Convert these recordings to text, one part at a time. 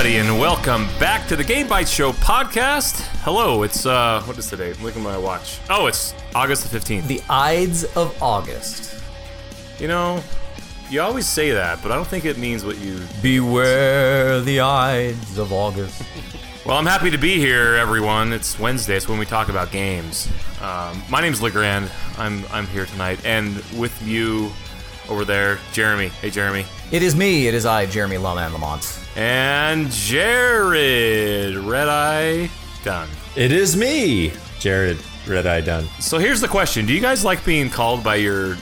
Everybody, and welcome back to the Game Bytes Show podcast. Hello, it's uh, what is today? Look at my watch. Oh, it's August the fifteenth. The Ides of August. You know, you always say that, but I don't think it means what you. Beware the Ides of August. Well, I'm happy to be here, everyone. It's Wednesday. It's when we talk about games. Um, my name's LeGrande. I'm I'm here tonight, and with you over there, Jeremy. Hey, Jeremy. It is me. It is I, Jeremy Lawman Lamont. And Jerod, Red Eye Dunn. It is me, Jerod Red Eye Dunn. So here's the question: Do you guys like being called by your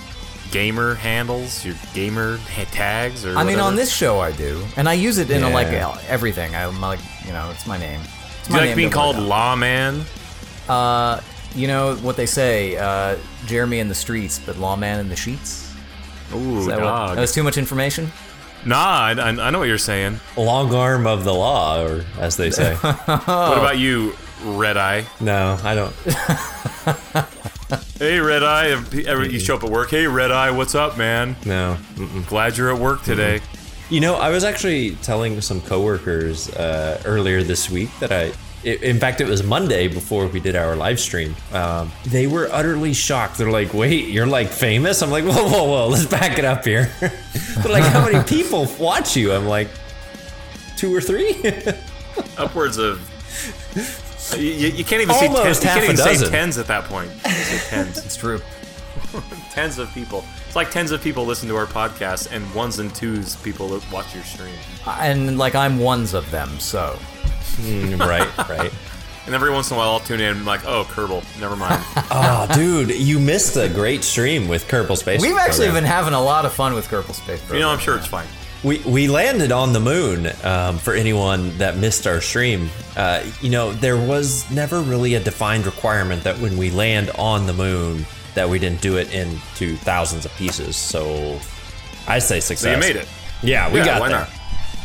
gamer handles, your gamer ha- tags, or I mean, on this show, I do, and I use it in a, like everything. I'm like, you know, it's my name. It's Do you like name being called lawman? Uh, you know what they say? Uh, Jeremy in the streets, but lawman in the sheets. Ooh, Is that, what, that was too much information. Nah, I, I, know what you're saying. Long arm of the law, or as they say. What about you, Red Eye? no, I don't. Hey, Red Eye. You show up at work. Hey, Red Eye. What's up, man? No. Glad you're at work today. You know, I was actually telling some coworkers uh, earlier this week that I. i in fact, it was Monday before we did our live stream. Um, they were utterly shocked. They're like, "Wait, you're like famous?" I'm like, "Whoa, whoa, whoa! Let's back it up here." They're like, "How many people watch you?" I'm like, two or three, Upwards of. You, you you can't even say Almost tens. You half can't a even say dozen. tens at that point. Say tens. It's true. tens of people. It's like tens of people listen to our podcast, and ones and twos people watch your stream. And like I'm ones of them, so Mm, right, right. And every once in a while, I'll tune in and be like, oh, Kerbal, never mind. Oh, dude, you missed a great stream with Kerbal Space. we've actually Program. been having a lot of fun with Kerbal Space Program. you know, I'm sure it's fine. We, we landed on the moon um, for anyone that missed our stream. Uh, you know, there was never really a defined requirement that when we land on the moon that we didn't do it into thousands of pieces. So I say success. So you made it. Yeah, we yeah, got why there. not?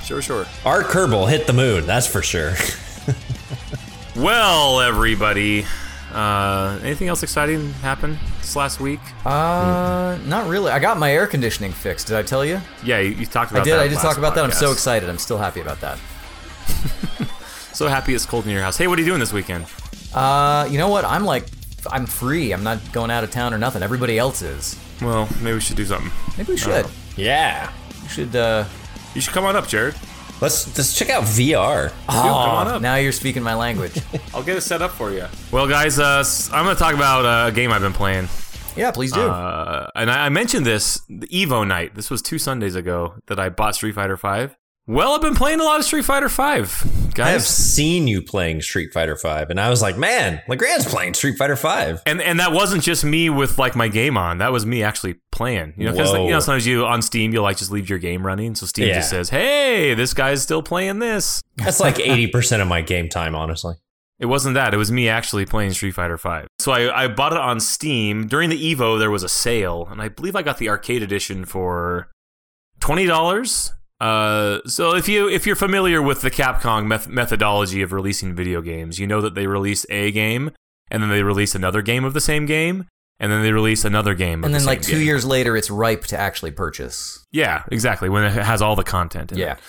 Sure, sure. Our Kerbal hit the moon, that's for sure. Well, everybody, uh, anything else exciting happen this last week? Uh, not really. I got my air conditioning fixed. Did I tell you? Yeah, you, you talked about I did. I did talk about that. I'm so excited. I'm still happy about that. So happy it's cold in your house. Hey, what are you doing this weekend? Uh, you know what? I'm like, I'm free. I'm not going out of town or nothing. Everybody else is. Well, maybe we should do something. Maybe we should. yeah. We should. Uh, You should come on up, Jerod. Let's let's check out VR. come on up. now you're speaking my language. I'll get it set up for you. Well, guys, uh, s- I'm going to talk about uh, a game I've been playing. yeah, please do. Uh, and I, I mentioned this the Evo night. This was two Sundays ago that I bought Street Fighter Five. Well, I've been playing a lot of Street Fighter Five, I have seen you playing Street Fighter Five, and I was like, man, LeGrande's playing Street Fighter Five. And and that wasn't just me with like my game on. That was me actually playing. You know, because Whoa. you know sometimes you on Steam you like just leave your game running, so Steam Yeah. just says, "Hey, this guy's still playing this." That's like eighty percent of my game time, honestly. It wasn't that. It was me actually playing Street Fighter Five. So I, I bought it on Steam during the Evo. There was a sale, and I believe I got the arcade edition for twenty dollars. Uh, so if you if you're familiar with the Capcom meth- methodology of releasing video games, you know that they release a game, and then they release another game of the same game, and then they release another game. Of and the then, like two game. years later, it's ripe to actually purchase. Yeah, exactly. When it has all the content. In Yeah. It.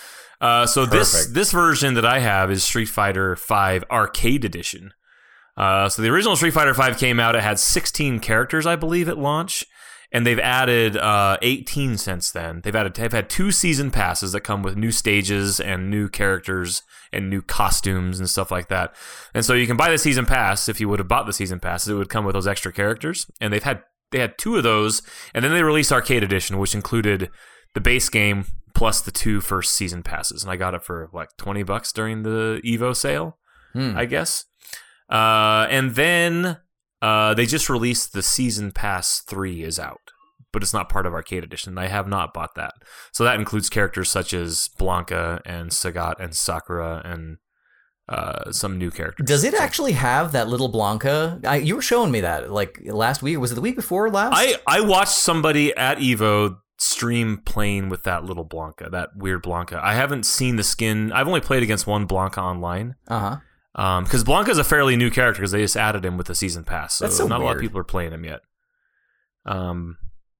Uh, so this Perfect. this version that I have is Street Fighter Five Arcade Edition. Uh, so the original Street Fighter Five came out. It had 16 characters, I believe, at launch, and they've added uh, 18 since then. They've added they've had two season passes that come with new stages and new characters and new costumes and stuff like that. And so you can buy the season pass if you would have bought the season passes. It would come with those extra characters, and they've had they had two of those, and then they released Arcade Edition, which included the base game plus the two first season passes, and I got it for like twenty bucks during the Evo sale, Hmm. I guess. Uh, and then uh, they just released the season pass three is out, but it's not part of Arcade Edition. I have not bought that, so that includes characters such as Blanka and Sagat and Sakura and uh, some new characters. Does it actually have that little Blanka? I, you were showing me that like last week. Was it the week before last? I I watched somebody at Evo stream playing with that little Blanka, that weird Blanka. I haven't seen the skin. I've only played against one Blanka online. uh huh. Um, because Blanka is a fairly new character because they just added him with the season pass, so, That's so not a lot of people are playing him yet. Um,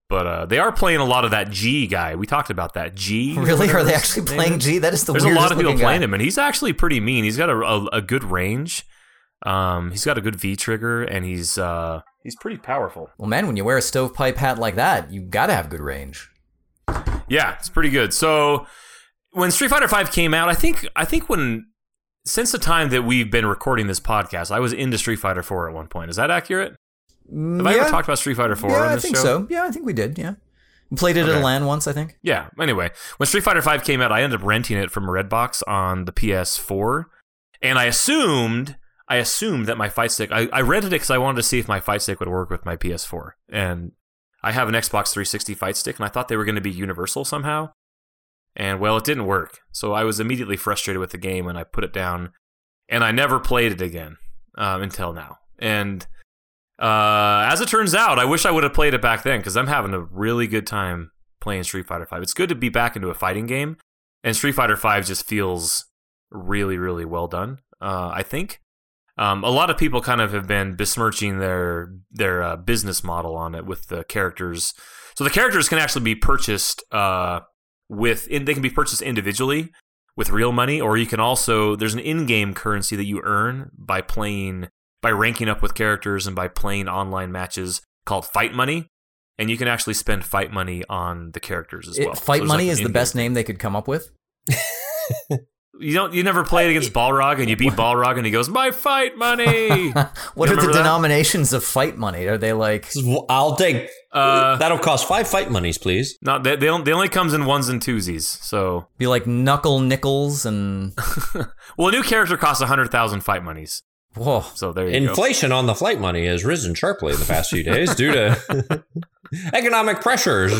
But uh, they are playing a lot of that G guy. We talked about that G. Really? Are they actually playing. G? That is the There's a lot of people playing guy. him, and he's actually pretty mean. He's got a, a, a good range. Um, he's got a good V trigger, and he's uh, he's pretty powerful. Well, man, when you wear a stovepipe hat like that, you gotta have good range. Yeah, it's pretty good. So when Street Fighter Five came out, I think I think when since the time that we've been recording this podcast, I was into Street Fighter 4 at one point. Is that accurate? Mm, have I ever talked about Street Fighter 4 yeah, I think show? so. Yeah, I think we did. Yeah, we played it at Okay. a LAN once. I think. Yeah. Anyway, when Street Fighter 5 came out, I ended up renting it from Redbox on the PS4, and I assumed I assumed that my fight stick. I, I rented it because I wanted to see if my fight stick would work with my PS4, and I have an Xbox 360 fight stick, and I thought they were going to be universal somehow. And well, it didn't work. So I was immediately frustrated with the game, and I put it down, and I never played it again um, until now. And uh, as it turns out, I wish I would have played it back then because I'm having a really good time playing Street Fighter Five. It's good to be back into a fighting game, and Street Fighter Five just feels really, really well done. Uh, I think um, a lot of people kind of have been besmirching their their uh, business model on it with the characters. So the characters can actually be purchased uh, with in, they can be purchased individually with real money, or you can also there's an in-game currency that you earn by playing by ranking up with characters and by playing online matches called Fight Money. And you can actually spend fight money on the characters as well. So Fight there's money like is the best name they could come up with. You don't. You never played against Balrog, and you beat Balrog, and he goes, "My fight money." What are the that? denominations of fight money? Are they like? I'll take. Uh, that'll cost five fight monies, please. no, they, they, only, they only comes in ones and twosies. So, Be like knuckle nickels and well, a new character costs hundred thousand fight monies. whoa. So there you go. Inflation on the flight money has risen sharply in the past few days due to economic pressures.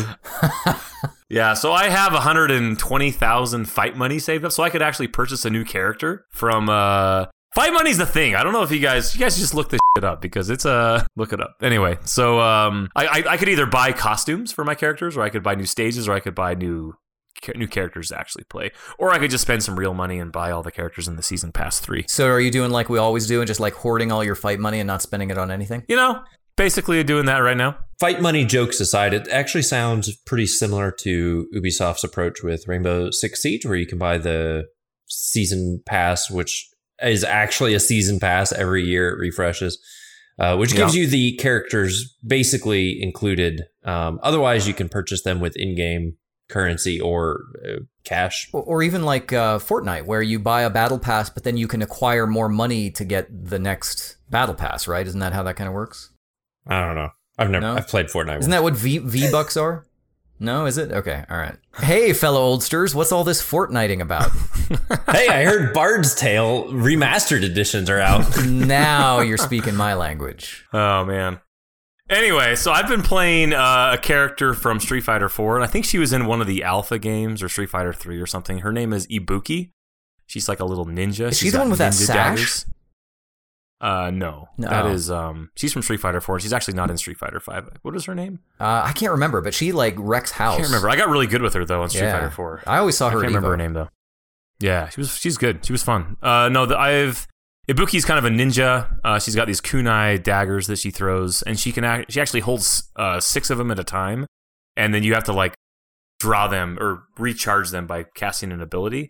Yeah, so I have 120,000 fight money saved up, so I could actually purchase a new character from. uh Fight money's the thing. I don't know if you guys, you guys just look this shit up because it's uh look it up. Anyway, so um, I, I I could either buy costumes for my characters, or I could buy new stages, or I could buy new new characters to actually play, or I could just spend some real money and buy all the characters in the season pass three. So are you doing like we always do and just like hoarding all your fight money and not spending it on anything? You know, basically doing that right now. Fight money jokes aside, it actually sounds pretty similar to Ubisoft's approach with Rainbow Six Siege, where you can buy the season pass, which is actually a season pass every year. It refreshes, uh, which gives you the characters basically included. Um, otherwise, you can purchase them with in-game currency or uh, cash. Or, or even like uh, Fortnite, where you buy a battle pass, but then you can acquire more money to get the next battle pass, right? Isn't that how that kind of works? I don't know. I've never. No? I've played Fortnite. Isn't that what V V bucks are? No, is it? Okay, all right. Hey, fellow oldsters, what's all this Fortniting about? hey, I heard Bard's Tale remastered editions are out. now you're speaking my language. Oh man. Anyway, so I've been playing uh, a character from Street Fighter 4, and I think she was in one of the alpha games or Street Fighter 3 or something. Her name is Ibuki. She's like a little ninja. Is she She's the one with that sash? daggers. Uh, no. No. That is um. She's from Street Fighter 4. She's actually not in Street Fighter 5. What is her name? Uh, I can't remember, but she like wrecks house. I can't remember. I got really good with her though on Street Yeah. Fighter 4. I always saw I her. can't remember Evo. her name though. Yeah, she was. She's good. She was fun. Uh, no, the, I've Ibuki's kind of a ninja. Uh, she's got these kunai daggers that she throws, and she can act, she actually holds uh, six of them at a time, and then you have to like draw them or recharge them by casting an ability.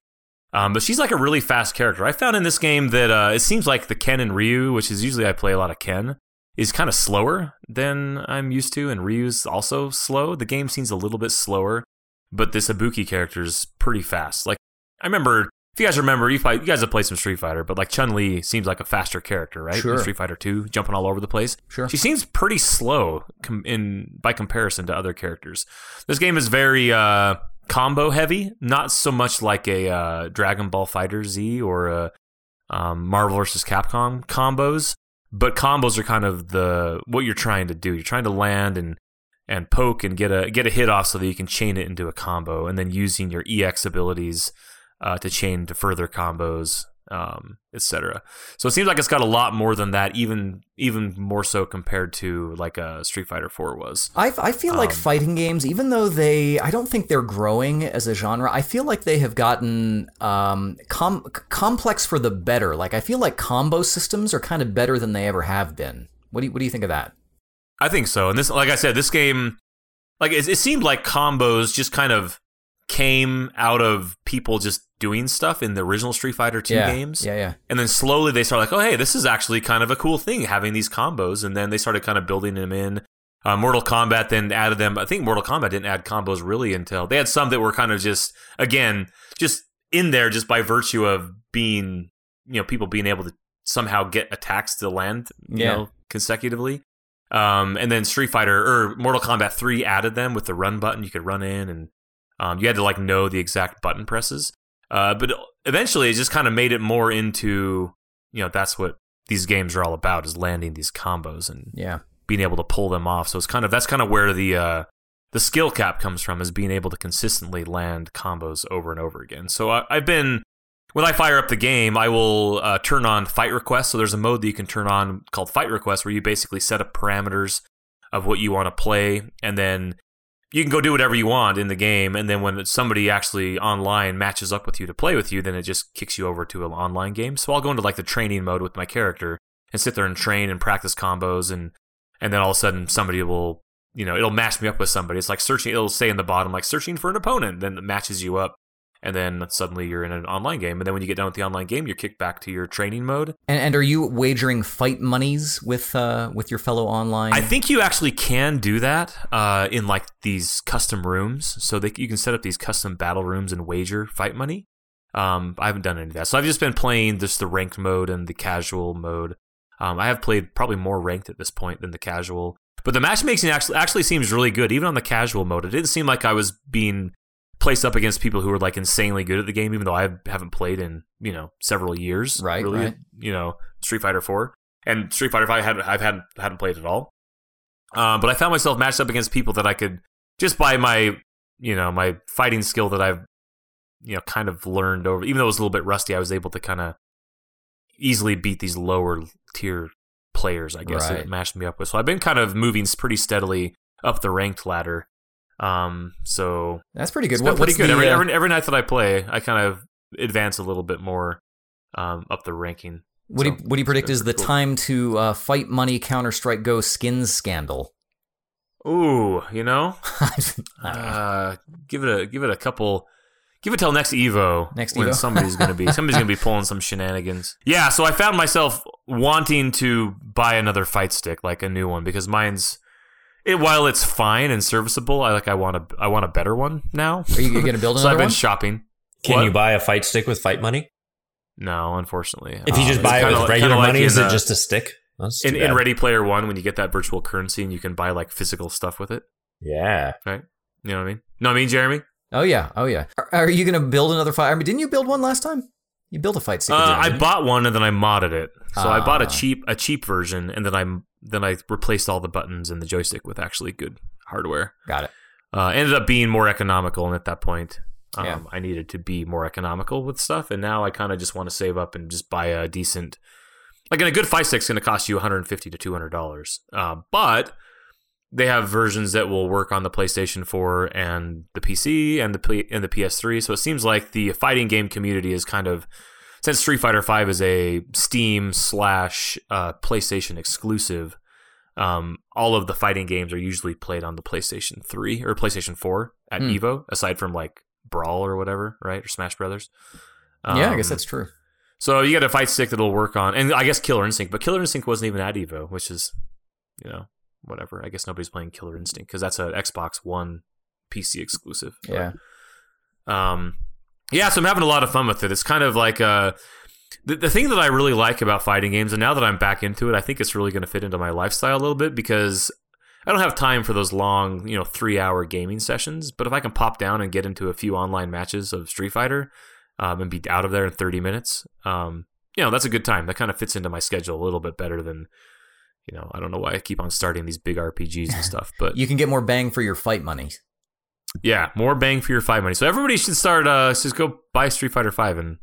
Um, but she's like a really fast character. I found in this game that uh, it seems like the Ken and Ryu, which is usually I play a lot of Ken, is kind of slower than I'm used to, and Ryu's also slow. The game seems a little bit slower, but this Ibuki character is pretty fast. Like I remember, if you guys remember, you, probably, you guys have played some Street Fighter, but like Chun Li seems like a faster character, right? Sure. In Street Fighter Two, jumping all over the place. Sure. She seems pretty slow com- in by comparison to other characters. This game is very uh, combo heavy, not so much like a uh, Dragon Ball Fighter Z or a um, Marvel vs. Capcom combos, but combos are kind of the what you're trying to do. You're trying to land and and poke and get a get a hit off so that you can chain it into a combo, and then using your EX abilities uh, to chain to further combos, um, etc. So it seems like it's got a lot more than that, even even more so compared to like a Street Fighter Four was. I, I feel like Um, fighting games, even though they, I don't think they're growing as a genre. I feel like they have gotten um, com- complex for the better. Like I feel like combo systems are kind of better than they ever have been. What do you, what do you think of that? I think so. And this, like I said, this game like it, it seemed like combos just kind of came out of people just doing stuff in the original Street Fighter 2 yeah, games. Yeah, yeah. And then slowly they started like, oh, hey, this is actually kind of a cool thing having these combos. And then they started kind of building them in. Uh, Mortal Kombat then added them. I think Mortal Kombat didn't add combos really until they had some that were kind of just, again, just in there just by virtue of being, you know, people being able to somehow get attacks to land, you Yeah. know, consecutively. Um, and then Street Fighter or Mortal Kombat 3 added them with the run button. You could run in and um, you had to like know the exact button presses. Uh, but eventually it just kind of made it more into, you know, that's what these games are all about is landing these combos and Yeah. being able to pull them off. So it's kind of, that's kind of where the, uh, the skill cap comes from is being able to consistently land combos over and over again. So I, I've been, when I fire up the game, I will uh, turn on fight requests. So there's a mode that you can turn on called fight requests where you basically set up parameters of what you want to play and then you can go do whatever you want in the game and then when somebody actually online matches up with you to play with you then it just kicks you over to an online game. So i'll go into like the training mode with my character and sit there and train and practice combos and and then all of a sudden somebody will you know it'll match me up with somebody. It's like searching it'll say in the bottom like searching for an opponent then it matches you up and then suddenly you're in an online game and then when you get done with the online game you're kicked back to your training mode And, and are you wagering fight monies with uh, with your fellow online? I think you actually can do that uh, in like these custom rooms. So that you can set up these custom battle rooms and wager fight money. Um, I haven't done any of that. So I've just been playing just the ranked mode and the casual mode. Um, I have played probably more ranked at this point than the casual. But the matchmaking actually actually seems really good, even on the casual mode. It didn't seem like I was being placed up against people who were like insanely good at the game, even though I haven't played in you know several years. Right, really, right. You know, Street Fighter Four and Street Fighter Five. I've I've had hadn't played at all. Um, but I found myself matched up against people that I could just by my you know my fighting skill that I've you know kind of learned over. Even though it was a little bit rusty, I was able to kind of easily beat these lower tier players. I guess that Right. it matched me up with. So I've been kind of moving pretty steadily up the ranked ladder. Um, so That's pretty good. What- pretty good. the, every, every every night that I play, I kind of advance a little bit more um, up the ranking. what, do you, what do you predict is the cool. time to uh, fight money Counter Strike Go skins scandal? Ooh, you know, know. uh, give it a give it a couple. Give it till next Evo. Next when Evo? somebody's gonna be somebody's gonna be pulling some shenanigans. Yeah, so I found myself wanting to buy another fight stick, like a new one, because mine's it. While it's fine and serviceable, I like I want a I want a better one now. Are you going to build another so another I've been one? shopping. Can What? you buy a fight stick with fight money? No, unfortunately. If you Uh, just it's buy it with kinda regular like money, in, is it uh, just a stick? In, in. Ready Player One when you get that virtual currency and you can buy like physical stuff with it? Yeah. Right. You know what I mean? No, I mean Jeremy. oh yeah, oh yeah. Are, are you going to build another fight? I mean, didn't you build one last time? You built a fight stick. Uh, I bought one and then I modded it. So I bought a Ah. cheap a cheap version and then I then I replaced all the buttons and the joystick with actually good hardware. Got it. Uh, ended up being more economical, and at that point, um, Yeah. I needed to be more economical with stuff. And now I kind of just want to save up and just buy a decent, like in a good fight stick's going to cost you 150 to 200 dollars. Uh, but they have versions that will work on the PlayStation 4 and the PC and the P- and the PS3. So it seems like the fighting game community is kind of since Street Fighter V is a Steam slash uh, PlayStation exclusive. Um, all of the fighting games are usually played on the PlayStation 3 or PlayStation 4 at Hmm. Evo, aside from like Brawl or whatever, right? Or Smash Brothers. yeah, I guess Um, that's true. so you got a fight stick that'll work on, and I guess Killer Instinct, but Killer Instinct wasn't even at Evo, which is, you know, whatever. I guess nobody's playing Killer Instinct because that's a Xbox One PC exclusive. But, Yeah. um, yeah, so I'm having a lot of fun with it. It's kind of like uh, the the thing that I really like about fighting games, and now that I'm back into it, I think it's really going to fit into my lifestyle a little bit because I don't have time for those long, you know, three hour gaming sessions. But if I can pop down and get into a few online matches of Street Fighter um, and be out of there in 30 minutes, um, you know, that's a good time. That kind of fits into my schedule a little bit better than. You know, I don't know why I keep on starting these big RPGs and stuff, but You can get more bang for your fight money. Yeah, more bang for your fight money. So everybody should start. Uh, just go buy Street Fighter Five and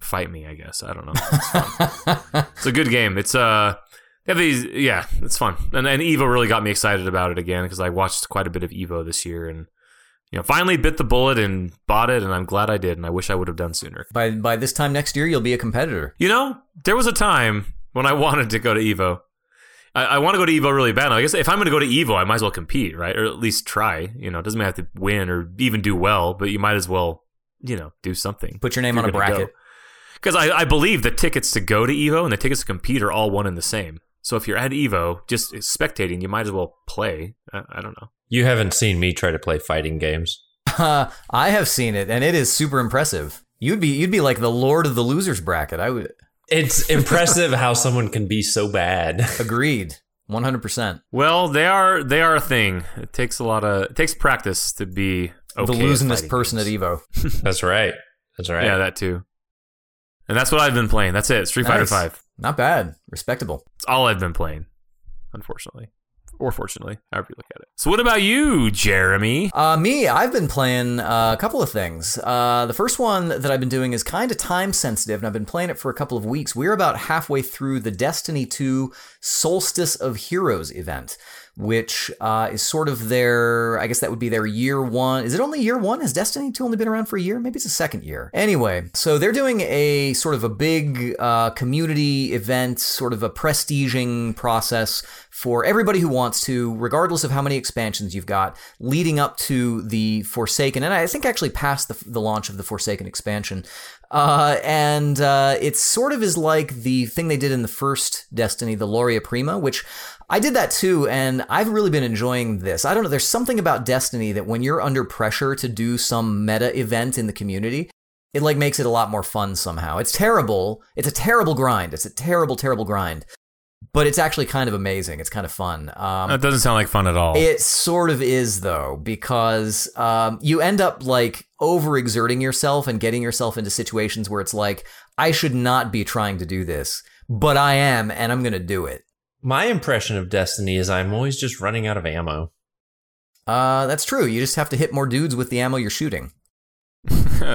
fight me. I guess I don't know. It's, fun. It's a good game. It's uh, they have these. Yeah, it's fun. And and Evo really got me excited about it again because I watched quite a bit of Evo this year and you know finally bit the bullet and bought it and I'm glad I did and I wish I would have done sooner. by by this time next year, you'll be a competitor. You know, there was a time when I wanted to go to Evo. I, I want to go to Evo really bad. I guess if I'm going to go to Evo, I might as well compete, right? Or at least try. You know, it doesn't have to win or even do well, but you might as well, you know, do something. Put your name on a bracket. Because I, I believe the tickets to go to Evo and the tickets to compete are all one and the same. So if you're at Evo, just spectating, you might as well play. I, I don't know. You haven't seen me try to play fighting games. Uh, I have seen it, and it is super impressive. You'd be you'd be like the lord of the losers bracket. I would It's impressive how someone can be so bad. agreed, one hundred percent. Well, they are they are a thing. It takes a lot of it takes practice to be okay The losingest person games. at Evo. That's right. That's right. Yeah, that too. And that's what I've been playing. That's it. Street Fighter Five. Not bad, respectable. It's all I've been playing, unfortunately, or fortunately, however you look at it. So, what about you, Jeremy? Uh, me, I've been playing uh, a couple of things. Uh, the first one that I've been doing is kind of time sensitive, and I've been playing it for a couple of weeks. We're about halfway through the Destiny 2 Solstice of Heroes event, which uh, is sort of their, I guess that would be their year one. Is it only year one? Has Destiny 2 only been around for a year? Maybe it's a second year. Anyway, so they're doing a sort of a big uh, community event, sort of a prestiging process for everybody who wants to, regardless of how many expansions you've got, leading up to the Forsaken, and I think actually past the, the launch of the Forsaken expansion. Uh, and uh, it sort of is like the thing they did in the first Destiny, the Loria Prima, which I did that too, and I've really been enjoying this. I don't know, there's something about Destiny that when you're under pressure to do some meta event in the community, it like makes it a lot more fun somehow. It's terrible. It's a terrible grind. It's a terrible, terrible grind. But it's actually kind of amazing. It's kind of fun. Um, That doesn't sound like fun at all. it sort of is though, because um, you end up like overexerting yourself and getting yourself into situations where it's like, I should not be trying to do this, but I am, and I'm going to do it. My impression of Destiny is I'm always just running out of ammo. Uh, that's true. You just have to hit more dudes with the ammo you're shooting.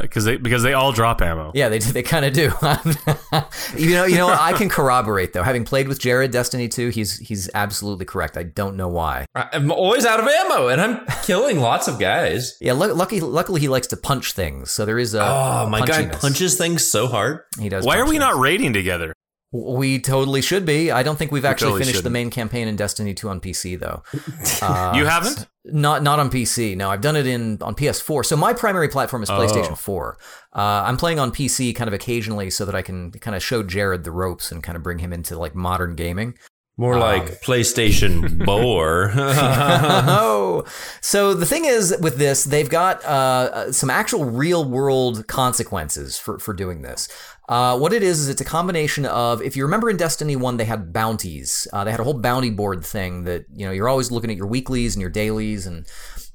because they because they all drop ammo. Yeah, they they kind of do. you know, you know. I can corroborate though. Having played with Jerod Destiny 2, he's he's absolutely correct. I don't know why. I- I'm always out of ammo, and I'm killing lots of guys. Yeah, lu- lucky luckily he likes to punch things, so there is a. Oh, my guy punches things so hard. He does. Why are we things. not raiding together? We totally should be. I don't think we've actually totally finished the shouldn't. main campaign in Destiny 2 on PC though. Uh, you haven't? Not not on PC. No, I've done it in on PS4. So my primary platform is Oh. PlayStation 4. Uh, I'm playing on PC kind of occasionally so that I can kind of show Jerod the ropes and kind of bring him into like modern gaming. More Um, like PlayStation bore. oh, so the thing is with this, they've got uh, uh, some actual real world consequences for for doing this. Uh, what it is is it's a combination of if you remember in Destiny One they had bounties. Uh, they had a whole bounty board thing that you know you're always looking at your weeklies and your dailies and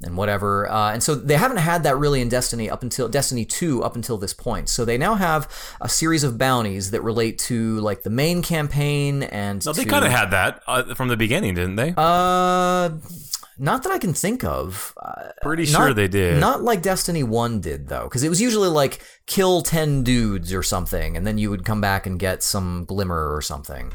and whatever. Uh, and so they haven't had that really in Destiny up until Destiny 2 up until this point. So they now have a series of bounties that relate to like the main campaign and No, they kind of had that uh, from the beginning, didn't they? uh, not that I can think of. Uh, Pretty not- sure they did. Not like Destiny 1 did, though, because it was usually like kill 10 dudes or something, and then you would come back and get some glimmer or something.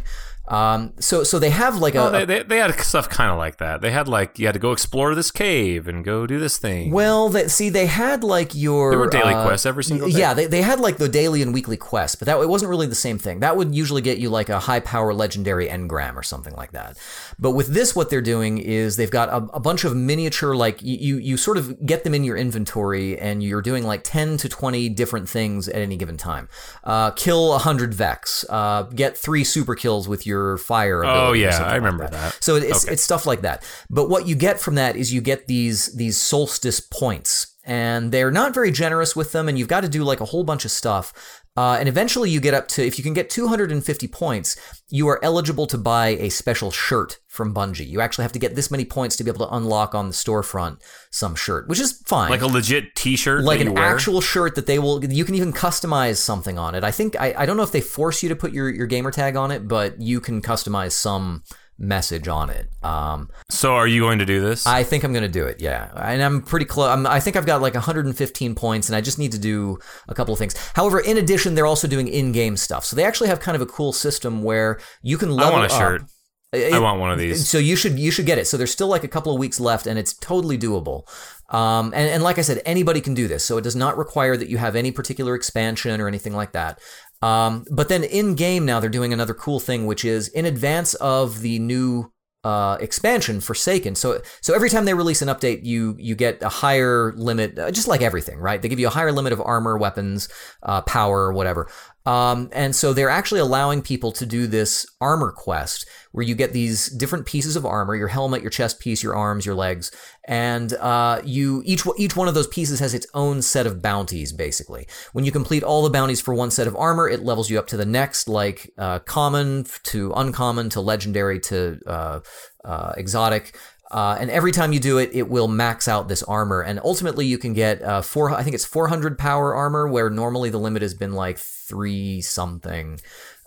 Um, so, so they have like a. They, they, they had stuff kind of like that. They had like you had to go explore this cave and go do this thing. well, see, they had like your. There were daily uh, quests every single day. Yeah, they, they had like the daily and weekly quests, but that it wasn't really the same thing. That would usually get you like a high power legendary engram or something like that. But with this, what they're doing is they've got a, a bunch of miniature like you, you you sort of get them in your inventory and you're doing like ten to twenty different things at any given time. Uh, kill hundred Vex. Uh, get three super kills with your fire. Oh, yeah, I like remember that. So it's Okay. it's stuff like that. But what you get from that is you get these these solstice points, and they're not very generous with them, and you've got to do like a whole bunch of stuff. Uh, and eventually you get up to if you can get 250 points, you are eligible to buy a special shirt from Bungie. You actually have to get this many points to be able to unlock on the storefront some shirt, which is fine like a legit T-shirt, like an wear? actual shirt that they will you can even customize something on it i think i, I don't know if they force you to put your, your gamer tag on it but you can customize some message on it um, So, are you going to do this? i think i'm going to do it yeah and i'm pretty close I'm, i think i've got like 115 points and i just need to do a couple of things however in addition they're also doing in-game stuff so they actually have kind of a cool system where you can I level want a up. shirt. It- I want one of these. so you should you should get it. So there's still like a couple of weeks left, and it's totally doable. Um, and, and like I said, anybody can do this. So it does not require that you have any particular expansion or anything like that. Um, but then in game now they're doing another cool thing, which is in advance of the new uh, expansion Forsaken. So so every time they release an update, you you get a higher limit, uh, just like everything, right? They give you a higher limit of armor, weapons, uh, power, whatever. Um, and so they're actually allowing people to do this armor quest where you get these different pieces of armor your helmet, your chest piece, your arms, your legs. And uh, you each, each one of those pieces has its own set of bounties, basically. When you complete all the bounties for one set of armor, it levels you up to the next, like uh, common to uncommon to legendary to uh, uh exotic. Uh, and every time you do it, it will max out this armor. And ultimately, you can get uh, four. I think it's 400 power armor, where normally the limit has been like three something.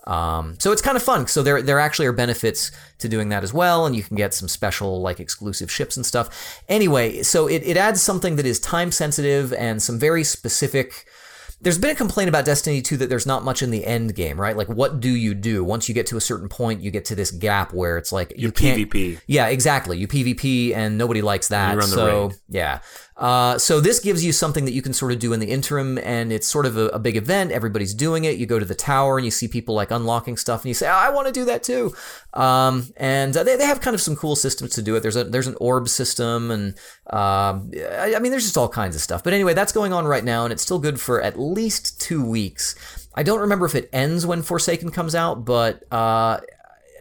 Um, so it's kind of fun. So there there actually are benefits to doing that as well, and you can get some special like exclusive ships and stuff. Anyway, so it, it adds something that is time sensitive and some very specific there's been a complaint about Destiny 2 that there's not much in the end game, right? Like, what do you do once you get to a certain point? You get to this gap where it's like you, you. PvP. Yeah, exactly. You PvP, and nobody likes that. You run the so raid. yeah. Uh, so this gives you something that you can sort of do in the interim, and it's sort of a, a big event. Everybody's doing it. You go to the tower and you see people like unlocking stuff, and you say, oh, "I want to do that too." Um, and uh, they, they have kind of some cool systems to do it. There's a there's an orb system, and um, I, I mean, there's just all kinds of stuff. But anyway, that's going on right now, and it's still good for at least two weeks. I don't remember if it ends when Forsaken comes out, but uh,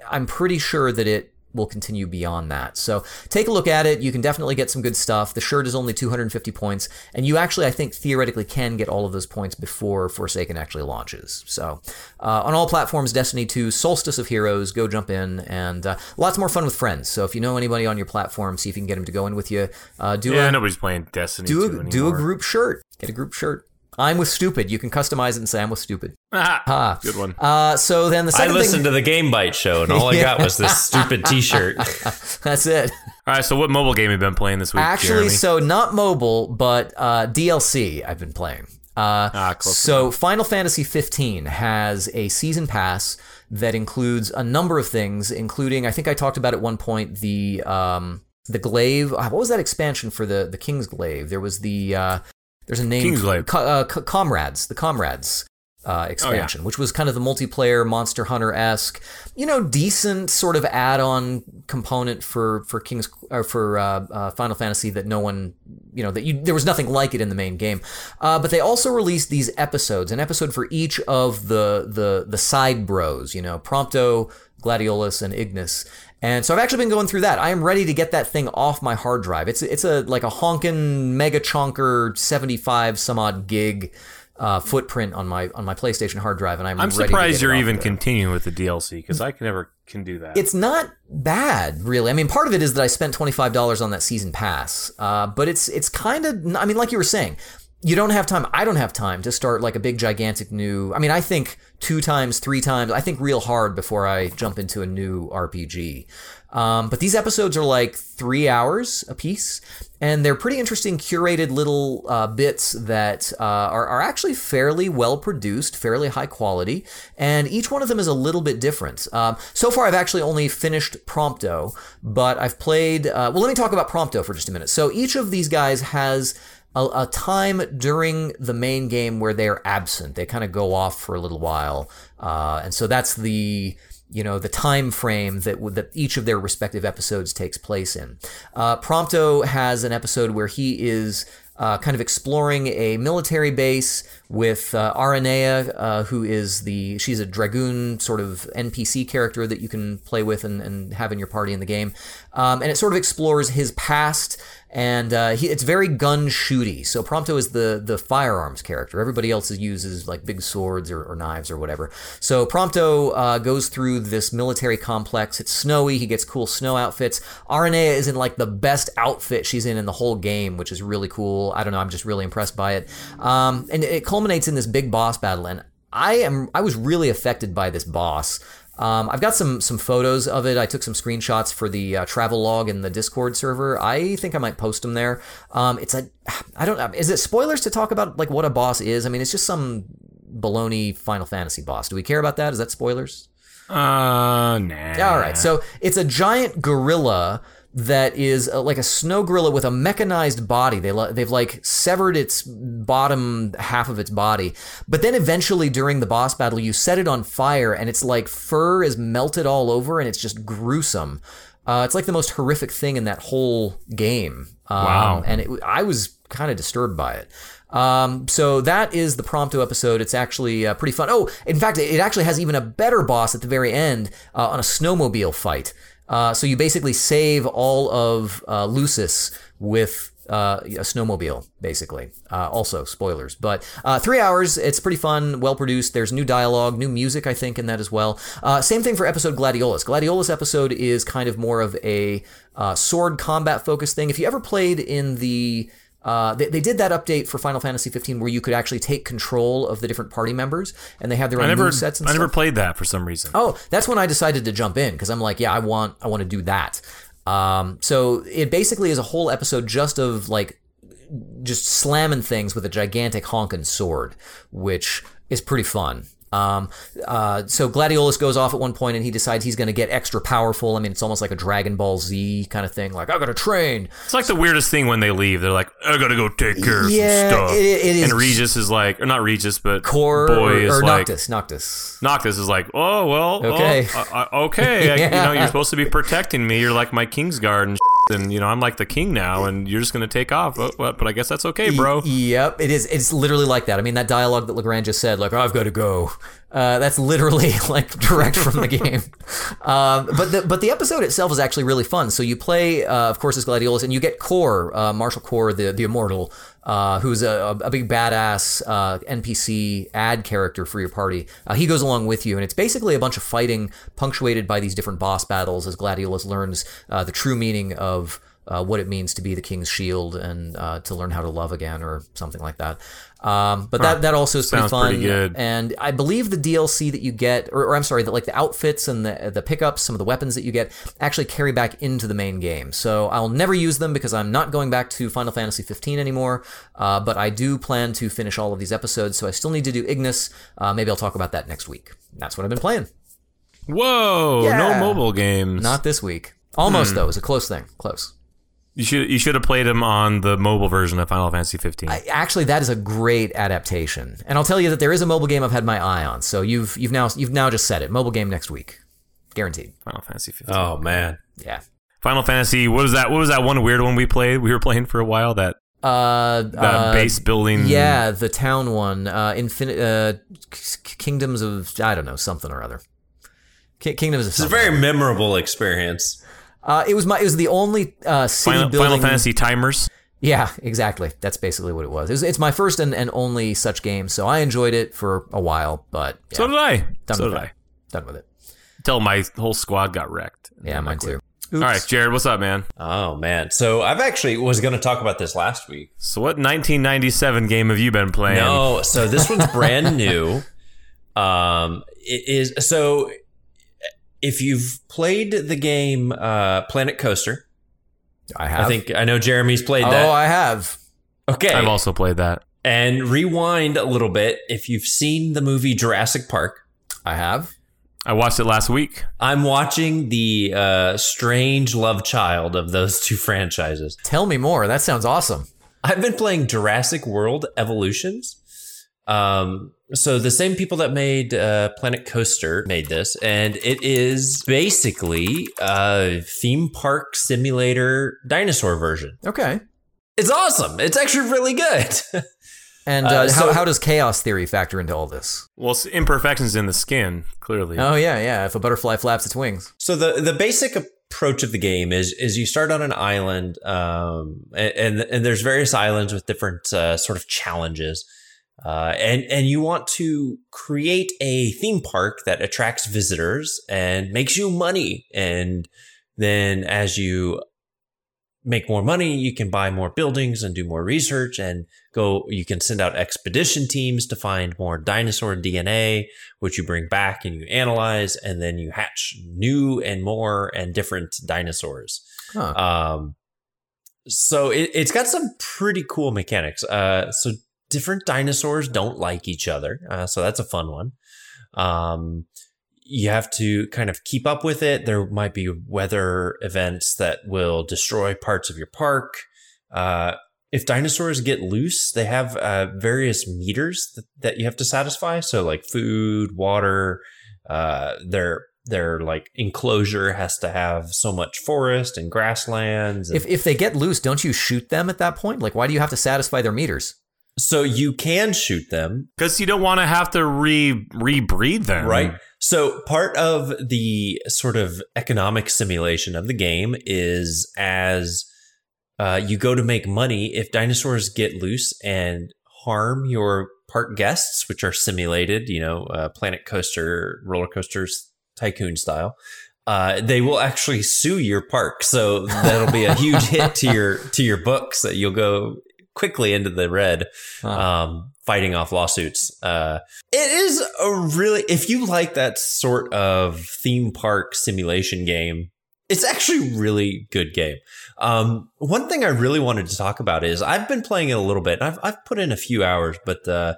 I'm pretty sure that it will continue beyond that. So take a look at it. You can definitely get some good stuff. The shirt is only 250 points, and you actually, I think, theoretically can get all of those points before Forsaken actually launches. So uh, on all platforms, Destiny 2, Solstice of Heroes, go jump in, and uh, lots more fun with friends. So if you know anybody on your platform, see if you can get them to go in with you. Uh, do Yeah, a nobody's playing Destiny do 2 a, do a group shirt. Get a group shirt. I'm with stupid. You can customize it and say I'm with stupid. Ah, Ah. good one. Uh, so then the I listened thing, to the Game Bite show, and all I got was this stupid T-shirt. that's it. All right, so what mobile game have you been playing this week? Actually, Jeremy? so not mobile, but uh, DLC I've been playing. Uh, Ah, close so Final Fantasy 15 has a season pass that includes a number of things, including I think I talked about at one point the um, the glaive. uh, What was that expansion for the the King's glaive? There was the uh, there's a name Kingsglaive. Co- uh, Co- comrades the comrades. Uh, expansion, which was kind of the multiplayer Monster Hunter esque, you know, decent sort of add-on component for for King's or for uh, uh, Final Fantasy that no one, you know, that you there was nothing like it in the main game. Uh, but they also released these episodes, an episode for each of the the the side bros, you know, Prompto, Gladiolus, and Ignis. And so I've actually been going through that. I am ready to get that thing off my hard drive. It's it's a like a honkin' mega chonker 75 some odd gig uh, footprint on my on my PlayStation hard drive, and I'm I'm surprised you're even there. continuing with the DLC because I can never can do that. It's not bad, really. I mean, part of it is that I spent twenty five dollars on that season pass, uh, but it's it's kind of. I mean, like you were saying, you don't have time. I don't have time to start like a big gigantic new. I mean, I think two times, three times. I think real hard before I jump into a new RPG. Um, but these episodes are like three hours a piece, and they're pretty interesting, curated little uh, bits that uh, are, are actually fairly well produced, fairly high quality, and each one of them is a little bit different. Um, so far, I've actually only finished Prompto, but I've played. Uh, well, let me talk about Prompto for just a minute. So each of these guys has a, a time during the main game where they're absent. They kind of go off for a little while, uh, and so that's the you know the time frame that that each of their respective episodes takes place in. Uh, Prompto has an episode where he is. Uh, kind of exploring a military base with uh, Aranea, uh, who is the she's a dragoon sort of NPC character that you can play with and, and have in your party in the game, um, and it sort of explores his past and uh, he, it's very gun shooty. So Prompto is the the firearms character. Everybody else uses like big swords or, or knives or whatever. So Prompto uh, goes through this military complex. It's snowy. He gets cool snow outfits. Aranea is in like the best outfit she's in in the whole game, which is really cool. I don't know. I'm just really impressed by it. Um, and it culminates in this big boss battle. And I am I was really affected by this boss. Um, I've got some some photos of it. I took some screenshots for the uh, travel log in the Discord server. I think I might post them there. Um, it's a I don't is it spoilers to talk about like what a boss is? I mean, it's just some baloney Final Fantasy boss. Do we care about that? Is that spoilers? uh, nah. All right. So it's a giant gorilla that is uh, like a snow gorilla with a mechanized body. They they've like severed its bottom half of its body, but then eventually during the boss battle, you set it on fire, and it's like fur is melted all over, and it's just gruesome. Uh, it's like the most horrific thing in that whole game. Um, Wow. And it, I was kind of disturbed by it. Um, so that is the Prompto episode. It's actually uh, pretty fun. Oh, in fact, it actually has even a better boss at the very end uh, on a snowmobile fight. Uh, so you basically save all of uh, Lucis with uh, a snowmobile, basically. Uh, also, spoilers. But uh, three hours, it's pretty fun, well produced. There's new dialogue, new music, I think, in that as well. Uh, same thing for episode Gladiolus. Gladiolus episode is kind of more of a uh, sword combat focused thing. If you ever played in the uh, they, they did that update for Final Fantasy 15 where you could actually take control of the different party members and they had their I own never, movesets and I stuff. never played that for some reason. Oh, that's when I decided to jump in because I'm like, yeah, I want I want to do that. Um, so it basically is a whole episode just of like just slamming things with a gigantic honking sword, which is pretty fun. Um, uh, so Gladiolus goes off at one point and he decides he's going to get extra powerful. I mean, it's almost like a Dragon Ball Z kind of thing. Like, I got to train. It's like the weirdest thing when they leave. They're like, I gotta go take care of Yeah, some stuff. it- it is- And Regis is like, or not Regis, but Core Boy or, is or like, Noctis. Noctis. Noctis is like, oh well, oh, Okay. uh, okay. I- you know, you're supposed to be protecting me. You're like my Kingsguard and and you know I'm like the king now, and you're just gonna take off. But, but I guess that's okay, bro. Yep, it is. It's literally like that. I mean, that dialogue that LeGrande just said, like, "I've got to go," uh, that's literally like direct from the game. Um, but the but the episode itself is actually really fun. So you play, uh, of course, as Gladiolus, and you get Cor, uh, Marshal Cor, the the immortal, uh, who's a, a big badass uh, NPC ad character for your party. Uh, he goes along with you, and it's basically a bunch of fighting punctuated by these different boss battles as Gladiolus learns uh, the true meaning of uh, what it means to be the king's shield and uh, to learn how to love again or something like that. Um, but that, that also is pretty Sounds fun. pretty good. And I believe the DLC that you get, or, or I'm sorry, that like the outfits and the the pickups, some of the weapons that you get, actually carry back into the main game. So I'll never use them because I'm not going back to Final Fantasy 15 anymore. Uh, but I do plan to finish all of these episodes, so I still need to do Ignis. Uh, maybe I'll talk about that next week. That's what I've been playing. Whoa, Yeah. no mobile games. Not this week. Almost Hmm. though. It was a close thing. Close. You should you should have played them on the mobile version of Final Fantasy 15. I- Actually, that is a great adaptation, and I'll tell you that there is a mobile game I've had my eye on. So you've you've now you've now just said it. Mobile game next week, guaranteed. Final Fantasy 15. Oh man. Yeah. Final Fantasy. What was that? What was that one weird one we played? We were playing for a while. That Uh, that uh, base building. Yeah, the town one. Uh, Infinite uh, K- Kingdoms of I don't know something or other. Ki- Kingdoms of It's a very memorable experience. Uh, it was my it was the only uh, city Final, building. Final Fantasy timers. Yeah, exactly. That's basically what it was. It was it's my first and, and only such game, so I enjoyed it for a while. But yeah, So did I. done so with did it. I. Done with it. Until my whole squad got wrecked. Yeah, mine too. All right, Jerod, what's up, man? Oh man. So I've actually was going to talk about this last week. So, what 1997 game have you been playing? No, so this one's brand new. Um, it is so. If you've played the game uh, Planet Coaster, I have. I think I know Jeremy's played that. Oh. I have. Okay, I've also played that. and rewind a little bit. If you've seen the movie Jurassic Park, I have. I watched it last week. I'm watching the uh, strange love child of those two franchises. Tell me more. That sounds awesome. I've been playing Jurassic World Evolutions. Um, so the same people that made uh, Planet Coaster made this, and it is basically a theme park simulator dinosaur version. Okay. It's awesome. It's actually really good. And Uh, uh, so- how, how does chaos theory factor into all this? Well, imperfections in the skin, clearly. Oh yeah, yeah. If a butterfly flaps its wings. So the the basic approach of the game is is you start on an island, um, and and, and there's various islands with different uh, sort of challenges, uh, and and you want to create a theme park that attracts visitors and makes you money, and then as you make more money, you can buy more buildings and do more research and go. You can send out expedition teams to find more dinosaur DNA which you bring back and you analyze, and then you hatch new and more and different dinosaurs. Huh. Um, so it, it's got some pretty cool mechanics. Uh, so different dinosaurs don't like each other, uh, so that's a fun one. Um, you have to kind of keep up with it. There might be weather events that will destroy parts of your park. Uh, if dinosaurs get loose, they have uh, various meters that, that, you have to satisfy. So like food, water, uh, their their like enclosure has to have so much forest and grasslands. And if if they get loose, don't you shoot them at that point? Like, why do you have to satisfy their meters? So you can shoot them because you don't want to have to re rebreed them, right? So part of the sort of economic simulation of the game is as uh, you go to make money, if dinosaurs get loose and harm your park guests, which are simulated, you know, uh, Planet Coaster, roller coasters, tycoon style, uh, they will actually sue your park. So that'll be a huge hit to your to your books that you'll go quickly into the red, um, fighting off lawsuits. Uh, it is a really if you like that sort of theme park simulation game, it's actually a really good game. Um, one thing I really wanted to talk about is I've been playing it a little bit. I've I've put in a few hours, but uh,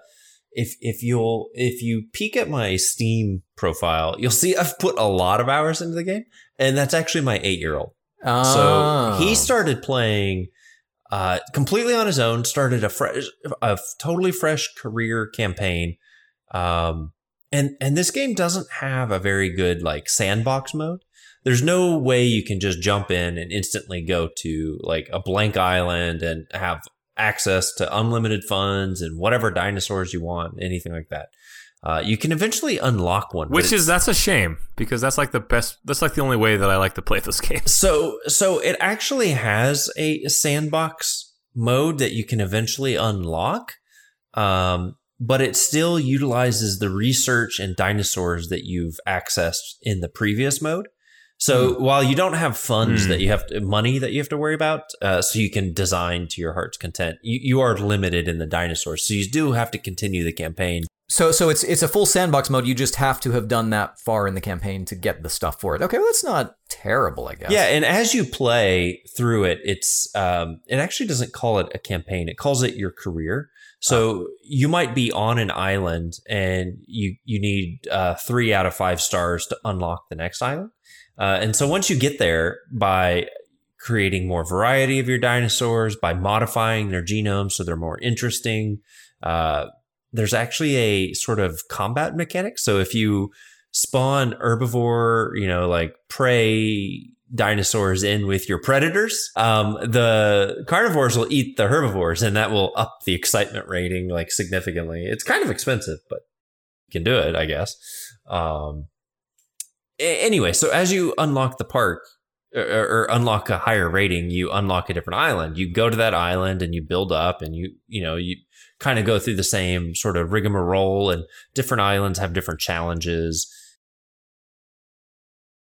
if if you'll if you peek at my Steam profile, you'll see I've put a lot of hours into the game, and that's actually my eight year old. Oh. So he started playing uh, completely on his own. Started a fresh, a totally fresh career campaign. Um, and and this game doesn't have a very good like sandbox mode there's no way you can just jump in and instantly go to like a blank island and have access to unlimited funds and whatever dinosaurs you want, anything like that. Uh, you can eventually unlock one, which is that's a shame because that's like the best. That's like the only way that I like to play this game. So, so it actually has a sandbox mode that you can eventually unlock, um, but it still utilizes the research and dinosaurs that you've accessed in the previous mode. So mm. while you don't have funds mm. that you have to, money that you have to worry about, uh, so you can design to your heart's content, you, you are limited in the dinosaurs. So you do have to continue the campaign. So so it's it's a full sandbox mode. You just have to have done that far in the campaign to get the stuff for it. Okay, well that's not terrible, I guess. Yeah, and as you play through it, it's um, it actually doesn't call it a campaign. It calls it your career. So oh. you might be on an island and you you need uh, three out of five stars to unlock the next island. Uh, and so once you get there by creating more variety of your dinosaurs, by modifying their genomes so they're more interesting, uh, there's actually a sort of combat mechanic. So if you spawn herbivore, you know, like prey dinosaurs in with your predators, um, the carnivores will eat the herbivores and that will up the excitement rating like significantly. It's kind of expensive, but you can do it, I guess. Um, anyway, so as you unlock the park or, or, unlock a higher rating, you unlock a different island. You go to that island and you build up, and you you know you kind of go through the same sort of rigmarole. And different islands have different challenges,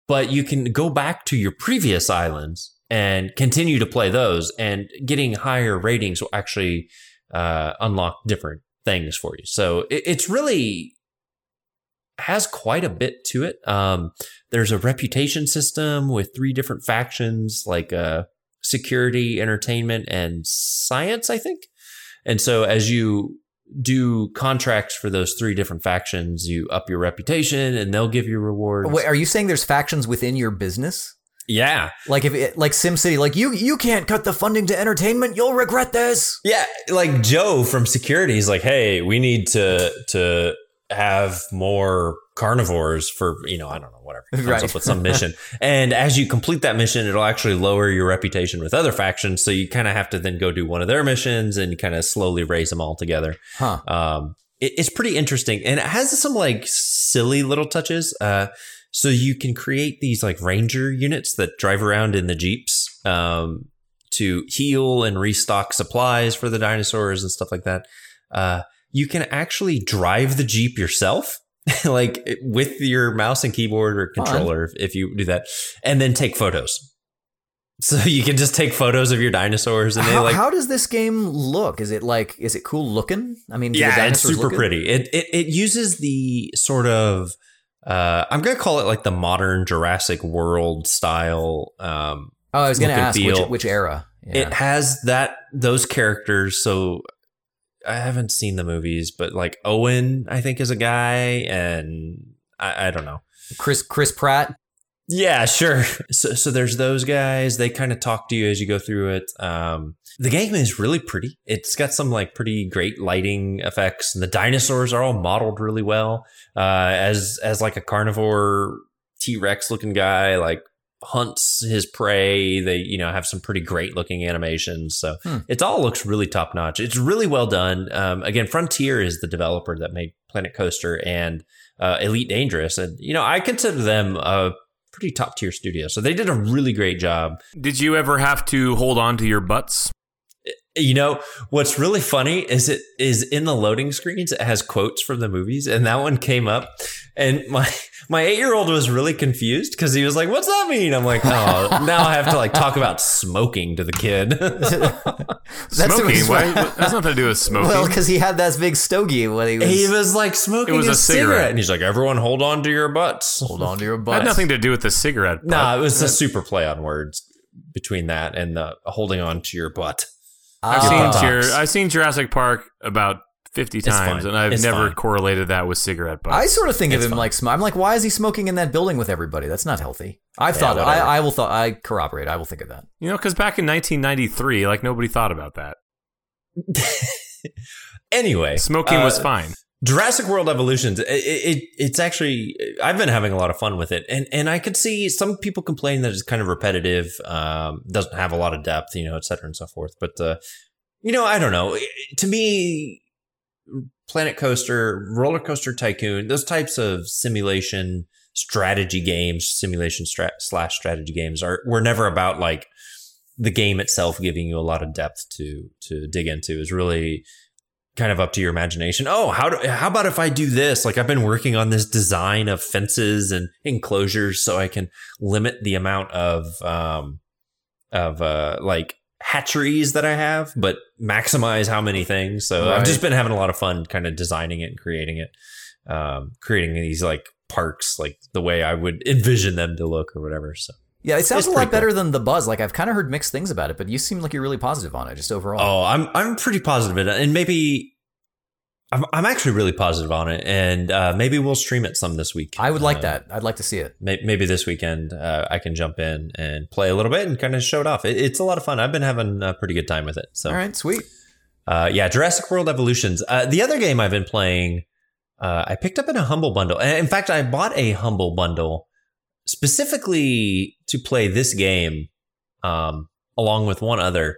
but you can go back to your previous islands and continue to play those. And getting higher ratings will actually uh, unlock different things for you. So it, it's really has quite a bit to it. Um, there's a reputation system with three different factions, like uh, security, entertainment, and science, I think. And so as you do contracts for those three different factions, you up your reputation, and they'll give you rewards. Wait, are you saying there's factions within your business? Yeah. Like if it, like SimCity, like you you can't cut the funding to entertainment, you'll regret this. Yeah, like Joe from security is like, "Hey, we need to to have more carnivores for you know I don't know whatever comes right. up with some mission, and as you complete that mission, it'll actually lower your reputation with other factions. So you kind of have to then go do one of their missions and kind of slowly raise them all together. Huh. Um, it, it's pretty interesting, and it has some like silly little touches. Uh, so you can create these like ranger units that drive around in the jeeps. Um, to heal and restock supplies for the dinosaurs and stuff like that. Uh, you can actually drive the Jeep yourself. like with your mouse and keyboard or controller, if you do that, and then take photos. So you can just take photos of your dinosaurs and how, like. How does this game look? Is it like is it cool looking? I mean, yeah, it's super pretty. It, it it uses the sort of uh, I'm gonna call it like the modern Jurassic World style. Um, oh, I was gonna ask which, which era. Yeah. It has that those characters. So I haven't seen the movies, but like Owen, I think is a guy, and I, I don't know. Chris Chris Pratt. Yeah, sure. So, so there's those guys. They kind of talk to you as you go through it. Um, the game is really pretty. It's got some like pretty great lighting effects, and the dinosaurs are all modeled really well. Uh, as as like a carnivore T Rex looking guy, like hunts his prey. They you know have some pretty great looking animations. So Hmm. it all looks really top notch. It's really well done. Um, again, Frontier is the developer that made Planet Coaster and uh, Elite Dangerous, and you know I consider them a pretty top tier studio. So they did a really great job. Did you ever have to hold on to your butts? You know what's really funny is it is in the loading screens. It has quotes from the movies, and that one came up, and my my eight year old was really confused because he was like, "What's that mean?" I'm like, "Oh, now I have to like talk about smoking to the kid." That's smoking? Why, that's nothing to do with smoking. Well, because he had that big stogie when he was. he was like smoking It was a, a cigarette. cigarette. and he's like, "Everyone, hold on to your butts." hold on to your It butt. had nothing to do with the cigarette. No, Nah, it was a super play on words between that and the holding on to your butt. I've seen buttocks. your, I've seen Jurassic Park about fifty It's times, fine. and I've It's never fine. correlated that with cigarette butts. I sort of think It's of him fine. like sm- I'm like, why is he smoking in that building with everybody? That's not healthy. I've thought whatever. I, I will thought I corroborate. I will think of that. you know, because back in 1993, like nobody thought about that. Anyway, Smoking was uh, fine. Jurassic World Evolutions. It, it, it's actually I've been having a lot of fun with it, and and I could see some people complain that it's kind of repetitive, um, doesn't have a lot of depth, you know, et cetera and so forth. But uh, you know, I don't know. To me, Planet Coaster, Roller Coaster Tycoon, those types of simulation strategy games, simulation strat- slash strategy games are were never about like the game itself giving you a lot of depth to to dig into. Is really kind of up to your imagination. Oh, how do, how about if I do this? Like I've been working on this design of fences and enclosures so I can limit the amount of um of uh like hatcheries that I have, but maximize how many things. So I've just been having a lot of fun kind of designing it and creating it. Um creating these like parks like the way I would envision them to look or whatever. So Yeah, it sounds a lot pretty cool. better than the buzz. Like I've kind of heard mixed things about it, but you seem like you're really positive on it, just overall. Oh, I'm I'm pretty positive and maybe I'm I'm actually really positive on it, and uh, maybe we'll stream it some this week. I would like Uh, that. I'd like to see it. may- Maybe this weekend uh, I can jump in and play a little bit and kind of show it off. It, it's a lot of fun. I've been having a pretty good time with it. So, All right, sweet. uh, yeah, Jurassic World Evolutions. Uh, the other game I've been playing, uh, I picked up in a Humble Bundle. In fact, I bought a Humble Bundle specifically to play this game, um, along with one other.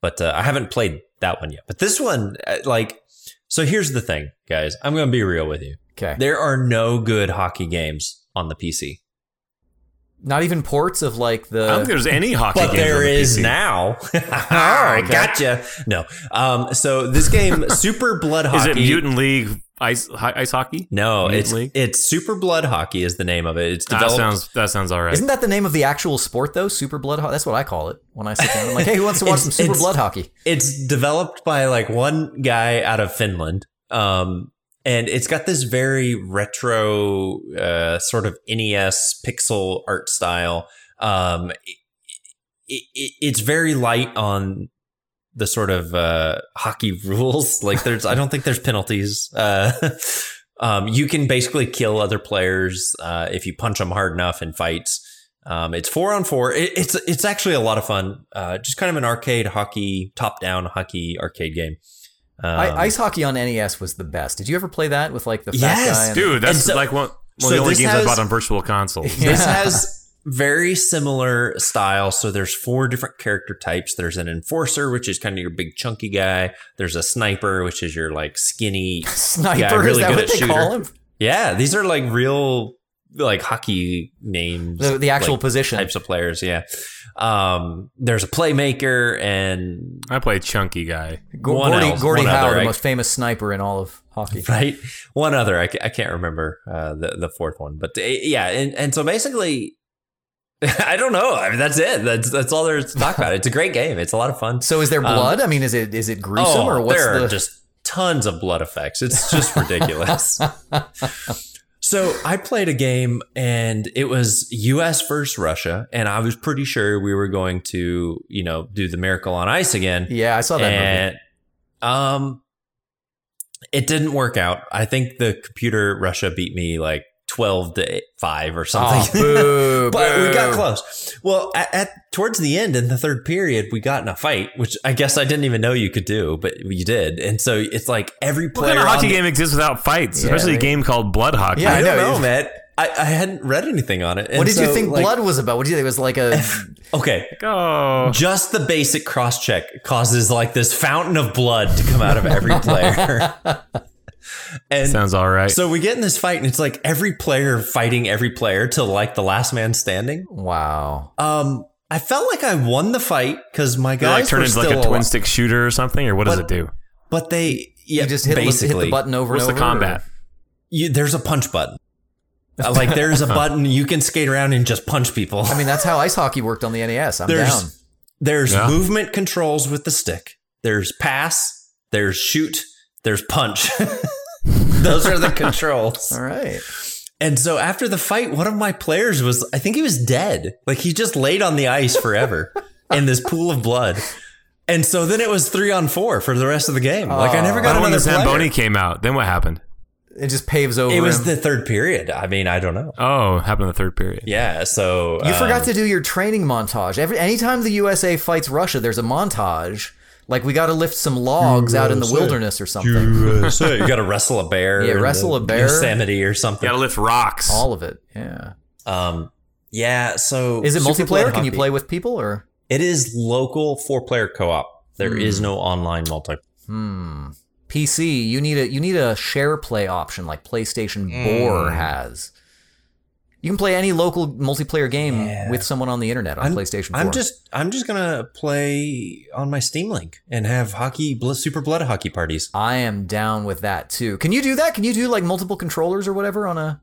But uh, I haven't played that one yet. But this one, uh, like, so here's the thing, guys. I'm going to be real with you. Okay. There are no good hockey games on the PC. Not even ports of like the. I don't the. think there's any hockey But games there on the is PC. now. I okay. gotcha. No. Um, so this game, Super Blood Hockey. Is it Mutant League ice hi- ice hockey? No, it's League? it's Super Blood Hockey is the name of it. It's That sounds that sounds all right. Isn't that the name of the actual sport though? Super blood hockey. That's what I call it when I sit down. I'm like, hey, who wants to watch some super blood hockey? it's developed by like one guy out of Finland. Um, and it's got this very retro uh, sort of NES pixel art style. Um, it, it, it's very light on the sort of uh, hockey rules. Like there's, I don't think there's penalties. Uh, um, you can basically kill other players uh, if you punch them hard enough in fights. Um, it's four on four. It, it's it's actually a lot of fun. Uh, just kind of an arcade hockey, top down hockey arcade game. Um, I, ice hockey on NES was the best. Did you ever play that with like the fat Yes, guy? and- Dude, that's so- like one, one so of the only games has- I bought on virtual consoles. This has very similar style. So there's four different character types. There's an enforcer, which is kind of your big chunky guy. There's a sniper, which is your like skinny. Sniper Yeah, is really that good what at they shooter. call him? Yeah, these are like real like hockey names. The, the actual like, position. types of players. Yeah. Um, there's a playmaker and I play Chunky Guy. Go- one Gordie, else, Gordie one Howe, other, the I- most famous sniper in all of hockey. right one other I, I can't remember uh, the the fourth one but uh, yeah and, and so basically I don't know. I mean that's it. That's that's all there is to talk about. It's a great game. It's a lot of fun. So is there blood? I mean, is it is it gruesome oh or what's there the? are just tons of blood effects. It's just ridiculous. So I played a game and it was US versus Russia and I was pretty sure we were going to you know do the miracle on ice again. Yeah, I saw that movie. um it didn't work out. I think the computer russia beat me like 12 to 5 or ah, something. Oh, boo, but we got close. Well, at, at towards the end in the third period, we got in a fight, which I guess I didn't even know you could do, but you did. And so it's like every What player kind of hockey the- game exists without fights? Yeah, Especially a game called Blood Hockey. Yeah, I I don't know. know, man. I, I hadn't read anything on it. What And did you think like- blood was about? What did you think? It was like a. Okay, Go. Oh. just the basic cross check causes like this fountain of blood to come out of every player. And Sounds all right. so we get in this fight, and it's like every player fighting every player till like the last man standing. wow. Um, I felt like I won the fight because my Does it, like guys turn were into like still a twin alive. stick shooter or something, or what does it do? But they, yeah, You just hit, hit the button over What's the and over. combat? You, there's a punch button. Uh, like there's a button you can skate around and just punch people. I mean, that's how ice hockey worked on the NES. I'm There's- down. There's Yeah. movement controls with the stick. There's pass. There's shoot. There's punch. Those are the controls. All right. And so after the fight, one of my players was, I think he was dead. Like he just laid on the ice forever in this pool of blood. And so then it was three on four for the rest of the game. Like I never What got when another the player. Zamboni came out? Then what happened? It just paves over. It was him. the third period. I mean, I don't know. Oh, happened in the third period. Yeah. So You um, forgot to do your training montage. Every anytime the USA fights Russia, there's a montage. Like we got to lift some logs out in the wilderness or something. you got to wrestle a bear. Yeah, in wrestle a bear. Yosemite or You something. gotta lift rocks. All of it. Yeah. Um, yeah. So Is it multiplayer? Can you play with people or? It is local four player co op. There is no online multiplayer. Hmm. PC, you need a you need a share play option like PlayStation Hmm. Bore has. You can play any local multiplayer game Yeah. with someone on the internet on I'm, PlayStation 4. I'm just I'm just gonna play on my Steam Link and have hockey super blood hockey parties. I am down with that too. Can you do that? Can you do like multiple controllers or whatever on a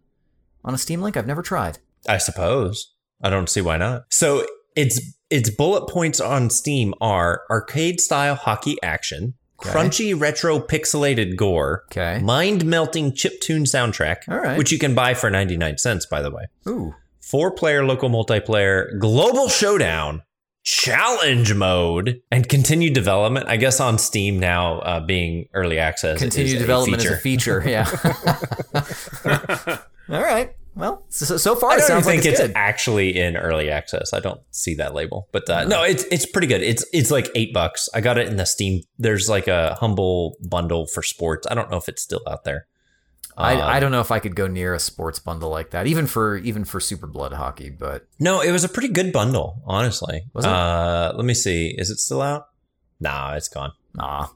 on a Steam Link? I've never tried. I suppose. I don't see why not. So its its bullet points on Steam are arcade style hockey action, Okay. crunchy retro pixelated gore, Okay. mind melting chiptune soundtrack, All right. which you can buy for 99 cents by the way. Ooh. Four player local multiplayer, global showdown, challenge mode, and continued development. I guess on Steam now, uh, being early access. Continued development a is a feature. Yeah. All right. Well, so, so far I don't sounds like think it's, it's, good. actually in early access. I don't see that label, but uh, no, it's it's pretty good. It's it's like eight bucks. I got it in the Steam. There's like a humble bundle for sports. I don't know if it's still out there. I, Um, I don't know if I could go near a sports bundle like that, even for even for Super Blood Hockey. But No, it was a pretty good bundle, honestly. Was it? Uh, let me see. Is it still out? Nah, it's gone. nah,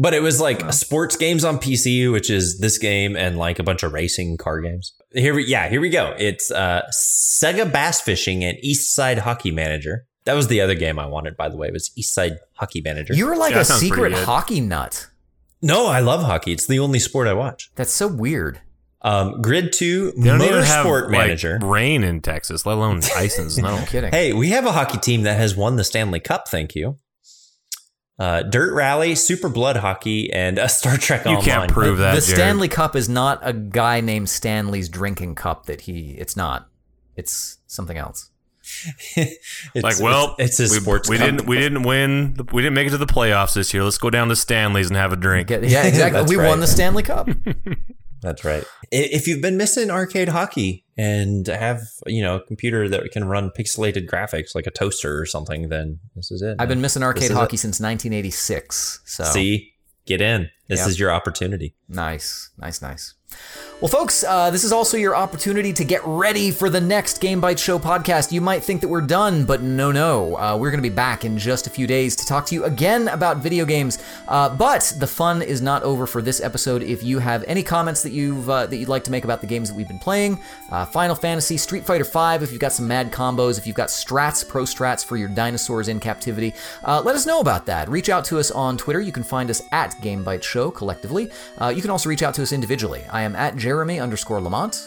But it was like sports games on PC, which is this game and like a bunch of racing car games. Here we yeah, here we go. It's uh Sega Bass Fishing and Eastside Hockey Manager. That was the other game I wanted, by the way, It was Eastside Hockey Manager. you were like Yeah, a secret hockey nut. no, I love hockey. It's the only sport I watch. That's so weird. Um, Grid 2 They don't even have Motorsport like, Manager. rain in Texas, let alone ice and snow. No kidding. Hey, we have a hockey team that has won the Stanley Cup, thank you. Uh, Dirt Rally, Super Blood Hockey, and a Star Trek You Online. You can't prove that, the Jerod. Stanley Cup is not a guy named Stanley's drinking cup that he. It's not. It's something else. It's, Like, well, it's, it's his we, sports. we cup. didn't we didn't win. We didn't make it to the playoffs this year. Let's go down to Stanley's and have a drink. Get- yeah, exactly. We right. won the Stanley Cup. That's right. If you've been missing arcade hockey and have you know a computer that can run pixelated graphics like a toaster or something, then this is it. I've been missing arcade hockey it. since 1986. So See, get in. This Yep. is your opportunity. Nice, nice, nice. Well, folks, uh, this is also your opportunity to get ready for the next Game Bytes Show podcast. You might think that we're done, but no, no. Uh, we're going to be back in just a few days to talk to you again about video games. Uh, but the fun is not over for this episode. If you have any comments that you've uh, that you'd like to make about the games that we've been playing, uh, Final Fantasy, Street Fighter V, if you've got some mad combos, if you've got strats, pro strats for your dinosaurs in captivity, uh, let us know about that. Reach out to us on Twitter. You can find us at Game Bytes Show collectively. You can also reach out to us individually. I am at Jeremy underscore Lamont.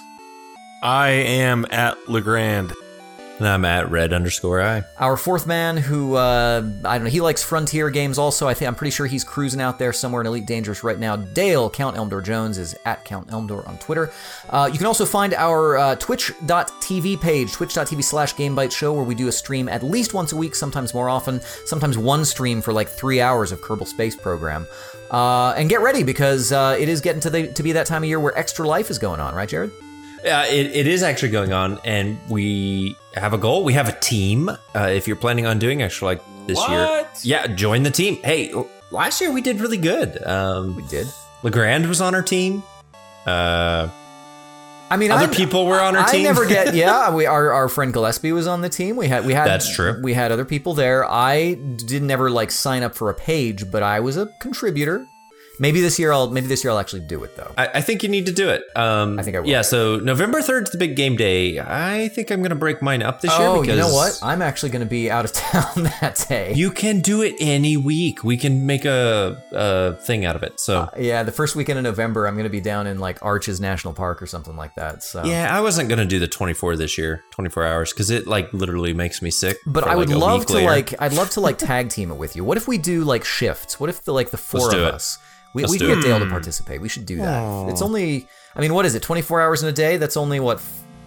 I am at LeGrande. And I'm at red underscore I. Our fourth man, who uh, I don't know, he likes Frontier games. Also, I think I'm pretty sure he's cruising out there somewhere in Elite Dangerous right now. Dale Count Elmdor Jones is at Count Elmdor on Twitter. Uh, you can also find our uh, Twitch.tv page, twitch.tv slash GameBytes Show, where we do a stream at least once a week, sometimes more often, sometimes one stream for like three hours of Kerbal Space Program. Uh, and get ready because uh, it is getting to the to be that time of year where Extra Life is going on, right, Jerod? Uh, it, it is actually going on, and we have a goal. We have a team. Uh, if you're planning on doing Extra Life this year, yeah, join the team. Hey, last year we did really good. Um, We did. LeGrande was on our team. Uh, I mean, Other I- people were on our team. I never get. Yeah, we our, our friend Gillespie was on the team. We had we had That's true. We had other people there. I didn't ever like sign up for a page, but I was a contributor. Maybe this year I'll maybe this year I'll actually do it though. I, I think you need to do it. Um, I think I will. Yeah, so November 3rd is the big game day. I think I'm going to break mine up this year Oh, because you know what? I'm actually going to be out of town that day. You can do it any week. We can make a, a thing out of it. So, yeah, the first weekend of November, I'm going to be down in like Arches National Park or something like that. So yeah, I wasn't going to do the 24 this year, 24 hours, because it like literally makes me sick. But I would like, love to later. like I'd love to like tag team it with you. What if we do like shifts? What if the like the 4 Let's of do it. Us we, Let's we do can it. get Dale to participate. We should do that. It's only I mean, what is it? 24 hours in a day? That's only what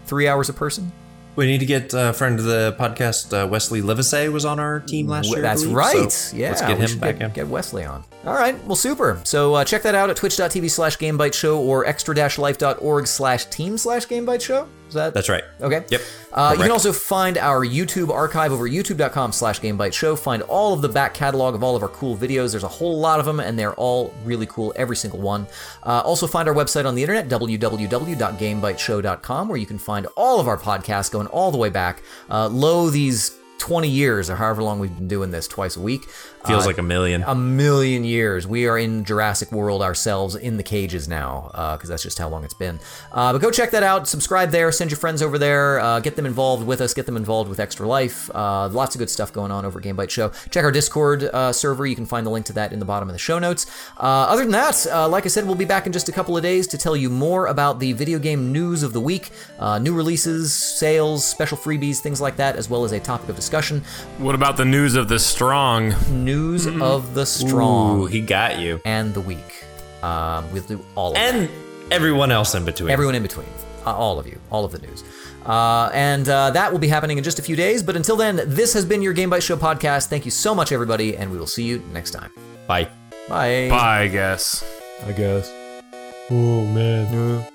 3 hours a person? We need to get a friend of the podcast, uh, Wesley Livesey, was on our team last year. That's believe, right. so yeah, let's get him back get, in. get Wesley on. All right, well, super. So uh, check that out at twitch.tv slash gamebytes show or extra-life.org slash team slash gamebytes show. Is that That's right. Okay. Yep. Uh, you can also find our YouTube archive over youtube.com slash gamebytesshow. Find all of the back catalog of all of our cool videos. There's a whole lot of them, and they're all really cool, every single one. Uh, also, find our website on the internet, www.gamebytesshow.com, where you can find all of our podcasts going all the way back. Uh, low these 20 years, or however long we've been doing this twice a week. Feels Uh, like a million. a million years. We are in Jurassic World ourselves in the cages now, because that's just how long it's been. Uh, but go check that out. Subscribe there. Send your friends over there. Uh, get them involved with us. Get them involved with Extra Life. Uh, lots of good stuff going on over at Game Bytes Show. Check our Discord uh, server. You can find the link to that in the bottom of the show notes. Uh, other than that, uh, like I said, we'll be back in just a couple of days to tell you more about the video game news of the week, uh, new releases, sales, special freebies, things like that, as well as a topic of discussion. What about the news of the strong? News of the strong Ooh, he got you. and the weak. Um, we'll do all of that. And everyone else in between. Everyone in between. Uh, all of you. All of the news. Uh, and uh, that will be happening in just a few days. But until then, this has been your Game Bytes Show podcast. Thank you so much, everybody, and we will see you next time. Bye. Bye. Bye, I guess. I guess. Oh, man.